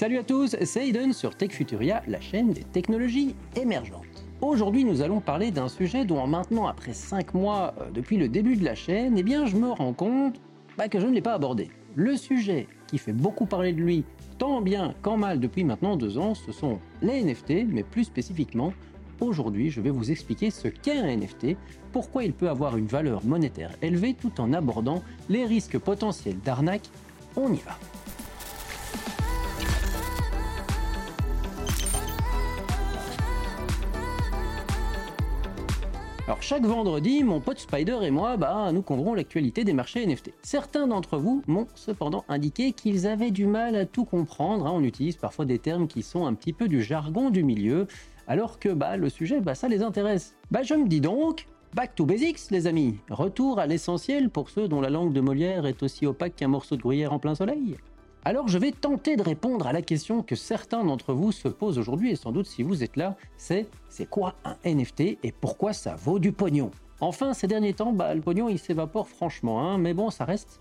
Salut à tous, c'est Aiden sur Tech Futuria, la chaîne des technologies émergentes. Aujourd'hui, nous allons parler d'un sujet dont maintenant, après 5 mois euh, depuis le début de la chaîne, eh bien, je me rends compte bah, que je ne l'ai pas abordé. Le sujet qui fait beaucoup parler de lui, tant bien qu'en mal depuis maintenant 2 ans, ce sont les NFT, mais plus spécifiquement, aujourd'hui, je vais vous expliquer ce qu'est un NFT, pourquoi il peut avoir une valeur monétaire élevée tout en abordant les risques potentiels d'arnaque. On y va. Alors chaque vendredi, mon pote Spider et moi, bah, nous couvrons l'actualité des marchés NFT. Certains d'entre vous m'ont cependant indiqué qu'ils avaient du mal à tout comprendre. Hein. On utilise parfois des termes qui sont un petit peu du jargon du milieu, alors que bah, le sujet, bah, ça les intéresse. Bah, je me dis donc, Back to basics, les amis. Retour à l'essentiel pour ceux dont la langue de Molière est aussi opaque qu'un morceau de gruyère en plein soleil. Alors je vais tenter de répondre à la question que certains d'entre vous se posent aujourd'hui, et sans doute si vous êtes là, c'est c'est quoi un NFT et pourquoi ça vaut du pognon? Enfin, ces derniers temps, bah, le pognon il s'évapore franchement, hein, mais bon, ça reste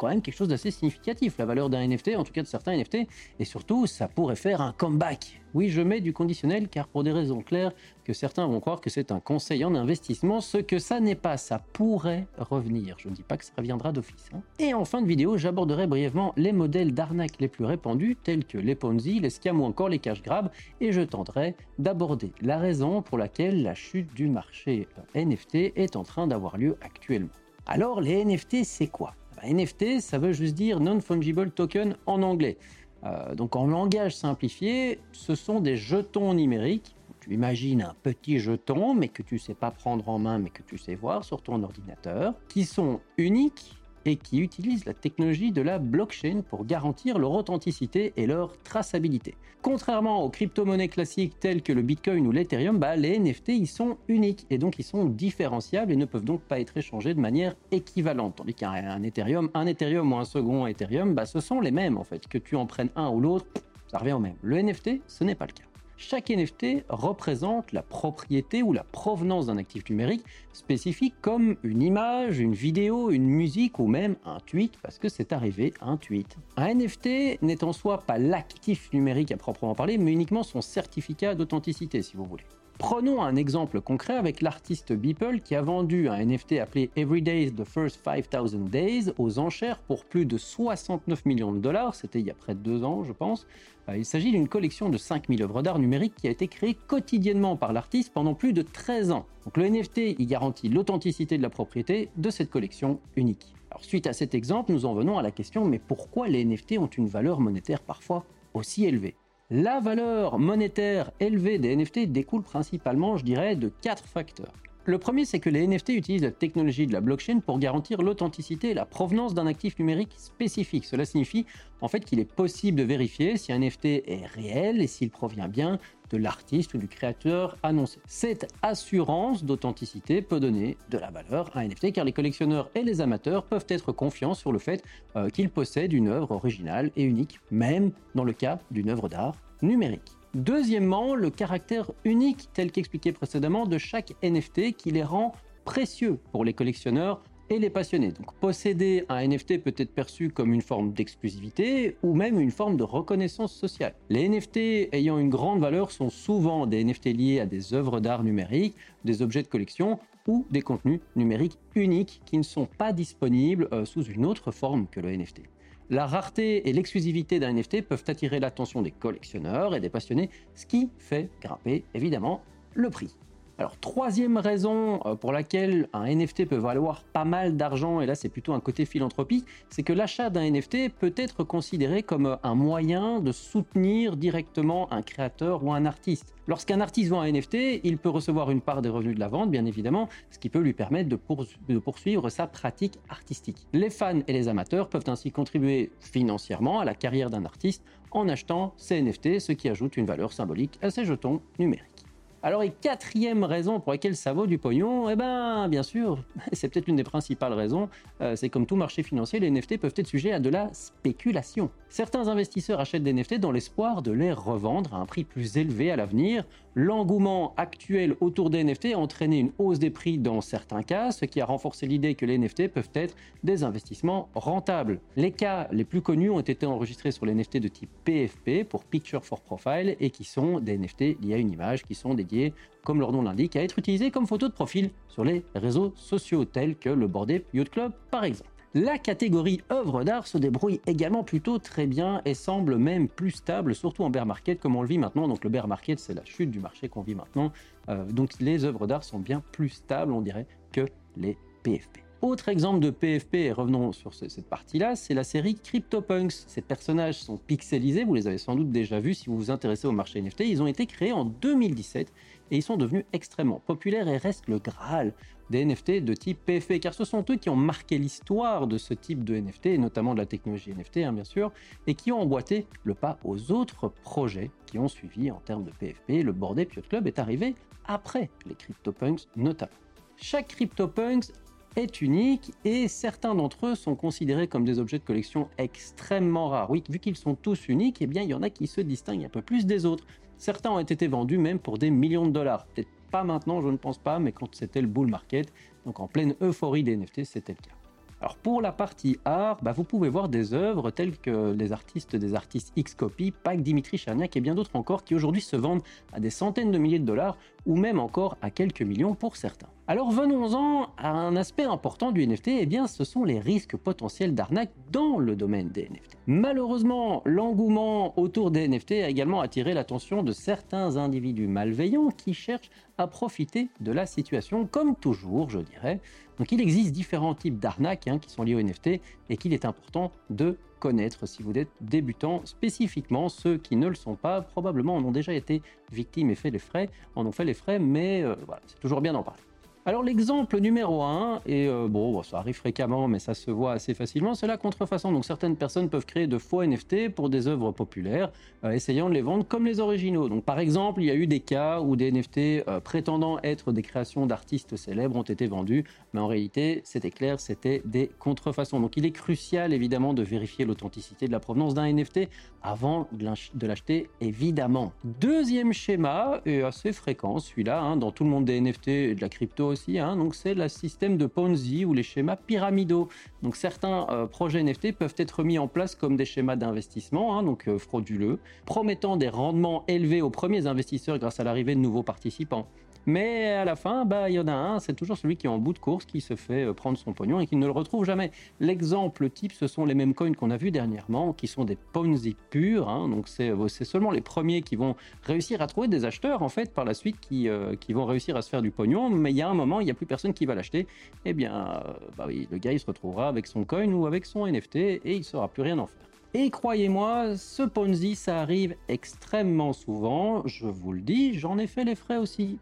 quand même quelque chose d'assez significatif, la valeur d'un NFT, en tout cas de certains NFT, et surtout, ça pourrait faire un comeback. Oui, je mets du conditionnel car pour des raisons claires que certains vont croire que c'est un conseil en investissement, ce que ça n'est pas, ça pourrait revenir. Je ne dis pas que ça reviendra d'office. Hein. Et en fin de vidéo, j'aborderai brièvement les modèles d'arnaque les plus répandus, tels que les Ponzi, les scams ou encore les cash grabs, et je tenterai d'aborder la raison pour laquelle la chute du marché NFT est en train d'avoir lieu actuellement. Alors les NFT, c'est quoi? NFT, ça veut juste dire Non-Fungible Token en anglais. Euh, donc en langage simplifié, ce sont des jetons numériques. Tu imagines un petit jeton, mais que tu sais pas prendre en main, mais que tu sais voir sur ton ordinateur, qui sont uniques et qui utilisent la technologie de la blockchain pour garantir leur authenticité et leur traçabilité. Contrairement aux crypto-monnaies classiques telles que le Bitcoin ou l'Ethereum, bah, les NFT sont uniques et donc ils sont différenciables et ne peuvent donc pas être échangés de manière équivalente. Tandis qu'un Ethereum, un Ethereum ou un second Ethereum, bah, ce sont les mêmes en fait. Que tu en prennes un ou l'autre, ça revient au même. Le NFT, ce n'est pas le cas. Chaque NFT représente la propriété ou la provenance d'un actif numérique spécifique comme une image, une vidéo, une musique ou même un tweet parce que c'est arrivé un tweet. Un NFT n'est en soi pas l'actif numérique à proprement parler mais uniquement son certificat d'authenticité si vous voulez. Prenons un exemple concret avec l'artiste Beeple qui a vendu un NFT appelé Every Day the First 5000 Days aux enchères pour plus de 69 millions de dollars, c'était il y a près de deux ans je pense. Euh, il s'agit d'une collection de 5000 œuvres d'art numérique qui a été créée quotidiennement par l'artiste pendant plus de 13 ans. Donc le NFT il garantit l'authenticité de la propriété de cette collection unique. Alors suite à cet exemple, nous en venons à la question mais pourquoi les NFT ont une valeur monétaire parfois aussi élevée? La valeur monétaire élevée des NFT découle principalement, je dirais, de quatre facteurs. Le premier, c'est que les NFT utilisent la technologie de la blockchain pour garantir l'authenticité et la provenance d'un actif numérique spécifique. Cela signifie en fait qu'il est possible de vérifier si un NFT est réel et s'il provient bien de l'artiste ou du créateur annoncé. Cette assurance d'authenticité peut donner de la valeur à un NFT car les collectionneurs et les amateurs peuvent être confiants sur le fait euh, qu'ils possèdent une œuvre originale et unique, même dans le cas d'une œuvre d'art numérique. Deuxièmement, le caractère unique tel qu'expliqué précédemment de chaque NFT qui les rend précieux pour les collectionneurs et les passionnés. Donc posséder un NFT peut être perçu comme une forme d'exclusivité ou même une forme de reconnaissance sociale. Les NFT ayant une grande valeur sont souvent des NFT liés à des œuvres d'art numériques, des objets de collection ou des contenus numériques uniques qui ne sont pas disponibles euh, sous une autre forme que le NFT. La rareté et l'exclusivité d'un NFT peuvent attirer l'attention des collectionneurs et des passionnés, ce qui fait grimper évidemment le prix. Alors, troisième raison euh, pour laquelle un NFT peut valoir pas mal d'argent, et là c'est plutôt un côté philanthropique, c'est que l'achat d'un NFT peut être considéré comme un moyen de soutenir directement un créateur ou un artiste. Lorsqu'un artiste vend un NFT, il peut recevoir une part des revenus de la vente, bien évidemment, ce qui peut lui permettre de, poursuivre sa pratique artistique. Les fans et les amateurs peuvent ainsi contribuer financièrement à la carrière d'un artiste en achetant ces NFT, ce qui ajoute une valeur symbolique à ces jetons numériques. Alors, et quatrième raison pour laquelle ça vaut du pognon, eh ben, bien sûr, c'est peut-être une des principales raisons, euh, c'est comme tout marché financier, les NFT peuvent être sujets à de la spéculation. Certains investisseurs achètent des NFT dans l'espoir de les revendre à un prix plus élevé à l'avenir. L'engouement actuel autour des NFT a entraîné une hausse des prix dans certains cas, ce qui a renforcé l'idée que les NFT peuvent être des investissements rentables. Les cas les plus connus ont été enregistrés sur les NFT de type PFP pour Picture for Profile et qui sont des NFT liés à une image qui sont dédiés, comme leur nom l'indique, à être utilisés comme photo de profil sur les réseaux sociaux tels que le Boarded Yacht Club par exemple. La catégorie œuvre d'art se débrouille également plutôt très bien et semble même plus stable, surtout en bear market comme on le vit maintenant. Donc le bear market, c'est la chute du marché qu'on vit maintenant. Euh, donc les œuvres d'art sont bien plus stables, on dirait, que les PFP. Autre exemple de PFP, et revenons sur cette partie-là, c'est la série CryptoPunks. Ces personnages sont pixelisés, vous les avez sans doute déjà vus si vous vous intéressez au marché NFT. Ils ont été créés en 2017 et ils sont devenus extrêmement populaires et restent le Graal des NFT de type PFP, car ce sont eux qui ont marqué l'histoire de ce type de NFT, notamment de la technologie NFT, hein, bien sûr, et qui ont emboîté le pas aux autres projets qui ont suivi en termes de PFP. Le Boarded Piot Club est arrivé après les CryptoPunks notamment. Chaque CryptoPunks est unique et certains d'entre eux sont considérés comme des objets de collection extrêmement rares. Oui, vu qu'ils sont tous uniques, eh bien il y en a qui se distinguent un peu plus des autres. Certains ont été vendus même pour des millions de dollars. Peut-être pas maintenant, je ne pense pas, mais quand c'était le bull market, donc en pleine euphorie des NFT, c'était le cas. Alors pour la partie art, bah, vous pouvez voir des œuvres telles que les artistes des artistes X-Copy, Pac, Dimitri Cherniak et bien d'autres encore qui aujourd'hui se vendent à des centaines de milliers de dollars ou même encore à quelques millions pour certains. Alors venons-en à un aspect important du NFT, et eh bien ce sont les risques potentiels d'arnaque dans le domaine des NFT. Malheureusement, l'engouement autour des NFT a également attiré l'attention de certains individus malveillants qui cherchent à profiter de la situation, comme toujours, je dirais. Donc il existe différents types d'arnaques hein, qui sont liés aux NFT et qu'il est important de connaître si vous êtes débutant. Spécifiquement, ceux qui ne le sont pas, probablement en ont déjà été victimes et fait les frais, en ont fait les frais, mais euh, c'est toujours bien d'en parler. Alors l'exemple numéro 1, et euh, bon, ça arrive fréquemment, mais ça se voit assez facilement, c'est la contrefaçon. Donc certaines personnes peuvent créer de faux NFT pour des œuvres populaires, euh, essayant de les vendre comme les originaux. Donc par exemple, il y a eu des cas où des NFT euh, prétendant être des créations d'artistes célèbres ont été vendus, mais en réalité, c'était clair, c'était des contrefaçons. Donc il est crucial évidemment de vérifier l'authenticité de la provenance d'un NFT avant de l'acheter, évidemment. Deuxième schéma, et assez fréquent celui-là, hein, dans tout le monde des NFT et de la crypto hein. donc c'est le système de Ponzi ou les schémas pyramidaux. Certains euh, projets NFT peuvent être mis en place comme des schémas d'investissement, hein, donc euh, frauduleux, promettant des rendements élevés aux premiers investisseurs grâce à l'arrivée de nouveaux participants. Mais à la fin, bah, il y en a un, c'est toujours celui qui est en bout de course qui se fait euh, prendre son pognon et qui ne le retrouve jamais. L'exemple type, ce sont les mêmes coins qu'on a vus dernièrement, qui sont des Ponzi purs. Hein. donc euh, c'est seulement les premiers qui vont réussir à trouver des acheteurs, en fait, par la suite, qui, euh, vont réussir à se faire du pognon. Mais il y a un moment, il n'y a plus personne qui va l'acheter. Eh bien, bah le gars, il se retrouvera avec son coin ou avec son NFT et il ne saura plus rien en faire. Et croyez-moi, ce Ponzi, ça arrive extrêmement souvent. Je vous le dis, j'en ai fait les frais aussi.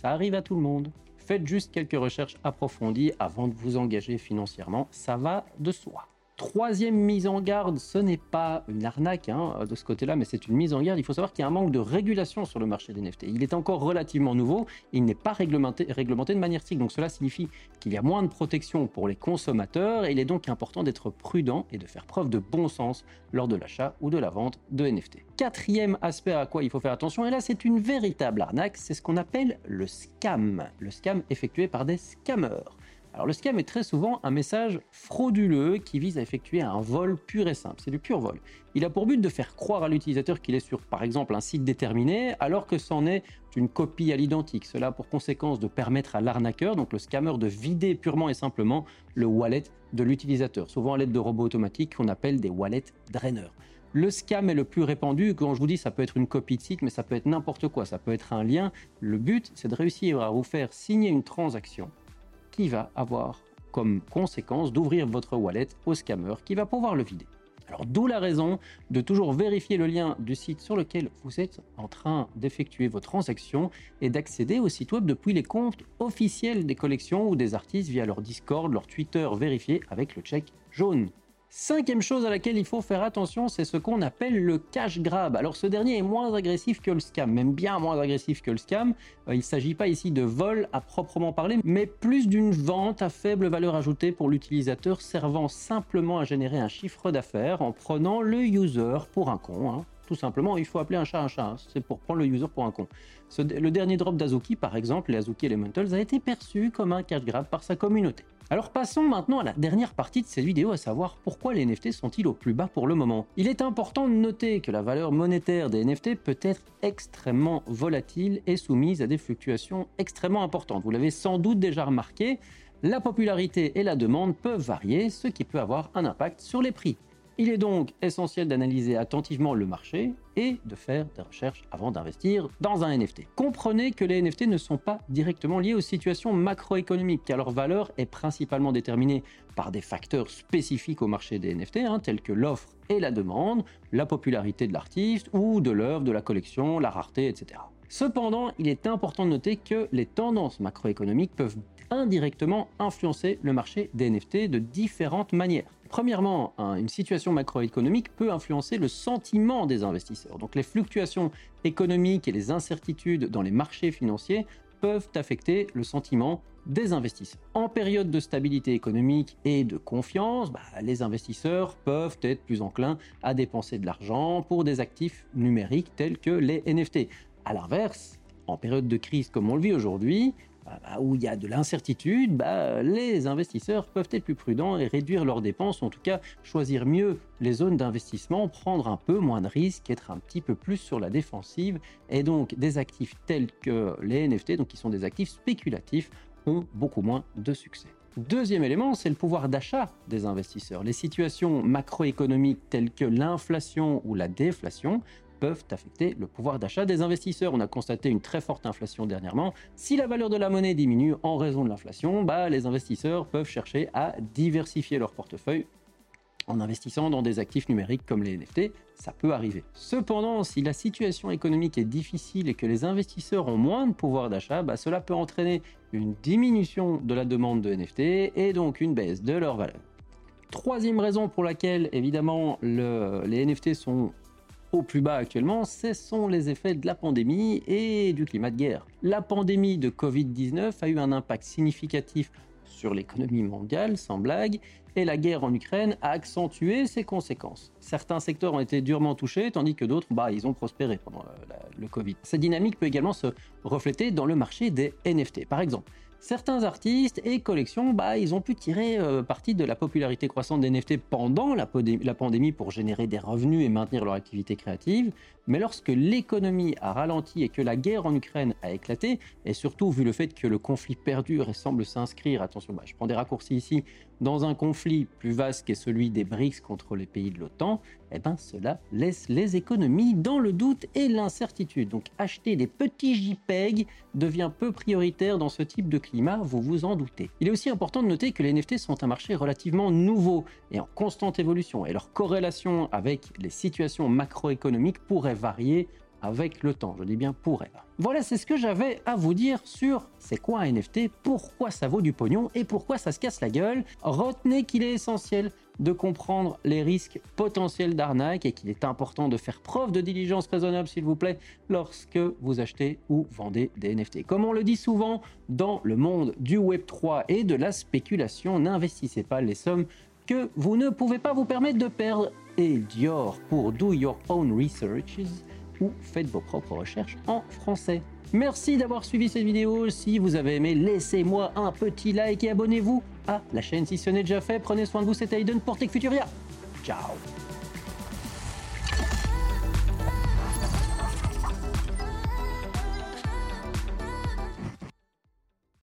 Ça arrive à tout le monde. Faites juste quelques recherches approfondies avant de vous engager financièrement, ça va de soi. Troisième mise en garde, ce n'est pas une arnaque hein, de ce côté-là, mais c'est une mise en garde. Il faut savoir qu'il y a un manque de régulation sur le marché des NFT. Il est encore relativement nouveau, il n'est pas réglementé, de manière stricte. Donc cela signifie qu'il y a moins de protection pour les consommateurs et il est donc important d'être prudent et de faire preuve de bon sens lors de l'achat ou de la vente de NFT. Quatrième aspect à quoi il faut faire attention, et là c'est une véritable arnaque, c'est ce qu'on appelle le scam. Le scam effectué par des scammers. Alors le scam est très souvent un message frauduleux qui vise à effectuer un vol pur et simple. C'est du pur vol. Il a pour but de faire croire à l'utilisateur qu'il est sur, par exemple, un site déterminé, alors que c'en est une copie à l'identique. Cela a pour conséquence de permettre à l'arnaqueur, donc le scammer, de vider purement et simplement le wallet de l'utilisateur, souvent à l'aide de robots automatiques qu'on appelle des wallet drainers. Le scam est le plus répandu. Quand je vous dis, ça peut être une copie de site, mais ça peut être n'importe quoi. Ça peut être un lien. Le but, c'est de réussir à vous faire signer une transaction qui va avoir comme conséquence d'ouvrir votre wallet au scammer qui va pouvoir le vider. Alors d'où la raison de toujours vérifier le lien du site sur lequel vous êtes en train d'effectuer vos transactions et d'accéder au site web depuis les comptes officiels des collections ou des artistes via leur Discord, leur Twitter vérifié avec le check jaune. Cinquième chose à laquelle il faut faire attention, c'est ce qu'on appelle le cash grab. Alors ce dernier est moins agressif que le scam, même bien moins agressif que le scam. Euh, il ne s'agit pas ici de vol à proprement parler, mais plus d'une vente à faible valeur ajoutée pour l'utilisateur servant simplement à générer un chiffre d'affaires en prenant le user pour un con. Hein. Tout simplement, il faut appeler un chat un chat, hein. c'est pour prendre le user pour un con. le dernier drop d'Azuki, par exemple, les Azuki Elementals, a été perçu comme un cash grab par sa communauté. Alors passons maintenant à la dernière partie de cette vidéo, à savoir pourquoi les NFT sont-ils au plus bas pour le moment. Il est important de noter que la valeur monétaire des NFT peut être extrêmement volatile et soumise à des fluctuations extrêmement importantes. Vous l'avez sans doute déjà remarqué, la popularité et la demande peuvent varier, ce qui peut avoir un impact sur les prix. Il est donc essentiel d'analyser attentivement le marché et de faire des recherches avant d'investir dans un NFT. Comprenez que les NFT ne sont pas directement liés aux situations macroéconomiques, car leur valeur est principalement déterminée par des facteurs spécifiques au marché des NFT, hein, tels que l'offre et la demande, la popularité de l'artiste ou de l'œuvre, de la collection, la rareté, etc. Cependant, il est important de noter que les tendances macroéconomiques peuvent indirectement influencer le marché des NFT de différentes manières. Premièrement, une situation macroéconomique peut influencer le sentiment des investisseurs. Donc les fluctuations économiques et les incertitudes dans les marchés financiers peuvent affecter le sentiment des investisseurs. En période de stabilité économique et de confiance, bah, les investisseurs peuvent être plus enclins à dépenser de l'argent pour des actifs numériques tels que les NFT. A l'inverse, en période de crise comme on le vit aujourd'hui, où il y a de l'incertitude, bah, les investisseurs peuvent être plus prudents et réduire leurs dépenses, en tout cas choisir mieux les zones d'investissement, prendre un peu moins de risques, être un petit peu plus sur la défensive. Et donc des actifs tels que les NFT, donc qui sont des actifs spéculatifs, ont beaucoup moins de succès. Deuxième élément, c'est le pouvoir d'achat des investisseurs. Les situations macroéconomiques telles que l'inflation ou la déflation peuvent affecter le pouvoir d'achat des investisseurs. On a constaté une très forte inflation dernièrement. Si la valeur de la monnaie diminue en raison de l'inflation, bah, les investisseurs peuvent chercher à diversifier leur portefeuille en investissant dans des actifs numériques comme les NFT, ça peut arriver. Cependant, si la situation économique est difficile et que les investisseurs ont moins de pouvoir d'achat, bah, cela peut entraîner une diminution de la demande de NFT et donc une baisse de leur valeur. Troisième raison pour laquelle, évidemment, les NFT sont au plus bas actuellement, ce sont les effets de la pandémie et du climat de guerre. La pandémie de Covid-19 a eu un impact significatif sur l'économie mondiale, sans blague, et la guerre en Ukraine a accentué ses conséquences. Certains secteurs ont été durement touchés, tandis que d'autres, bah, ils ont prospéré pendant le Covid. Cette dynamique peut également se refléter dans le marché des NFT. Par exemple, certains artistes et collections, bah, ils ont pu tirer euh, parti de la popularité croissante des NFT pendant la, la, pandémie pour générer des revenus et maintenir leur activité créative. Mais lorsque l'économie a ralenti et que la guerre en Ukraine a éclaté, et surtout vu le fait que le conflit perdure et semble s'inscrire, attention, bah, je prends des raccourcis ici, dans un conflit plus vaste qu'est celui des BRICS contre les pays de l'OTAN, eh ben cela laisse les économies dans le doute et l'incertitude. Donc acheter des petits JPEG devient peu prioritaire dans ce type de climat, vous vous en doutez. Il est aussi important de noter que les NFT sont un marché relativement nouveau et en constante évolution, et leur corrélation avec les situations macroéconomiques pourrait varier avec le temps. Je dis bien pourrait. Voilà, c'est ce que j'avais à vous dire sur c'est quoi un NFT, pourquoi ça vaut du pognon et pourquoi ça se casse la gueule. Retenez qu'il est essentiel de comprendre les risques potentiels d'arnaque et qu'il est important de faire preuve de diligence raisonnable, s'il vous plaît, lorsque vous achetez ou vendez des NFT. Comme on le dit souvent, dans le monde du Web3 et de la spéculation, n'investissez pas les sommes que vous ne pouvez pas vous permettre de perdre. Et Dior pour Do Your Own Researches ou faites vos propres recherches en français. Merci d'avoir suivi cette vidéo. Si vous avez aimé, laissez-moi un petit like et abonnez-vous à la chaîne si ce n'est déjà fait. Prenez soin de vous, c'était Aiden pour Tech Futuria. Ciao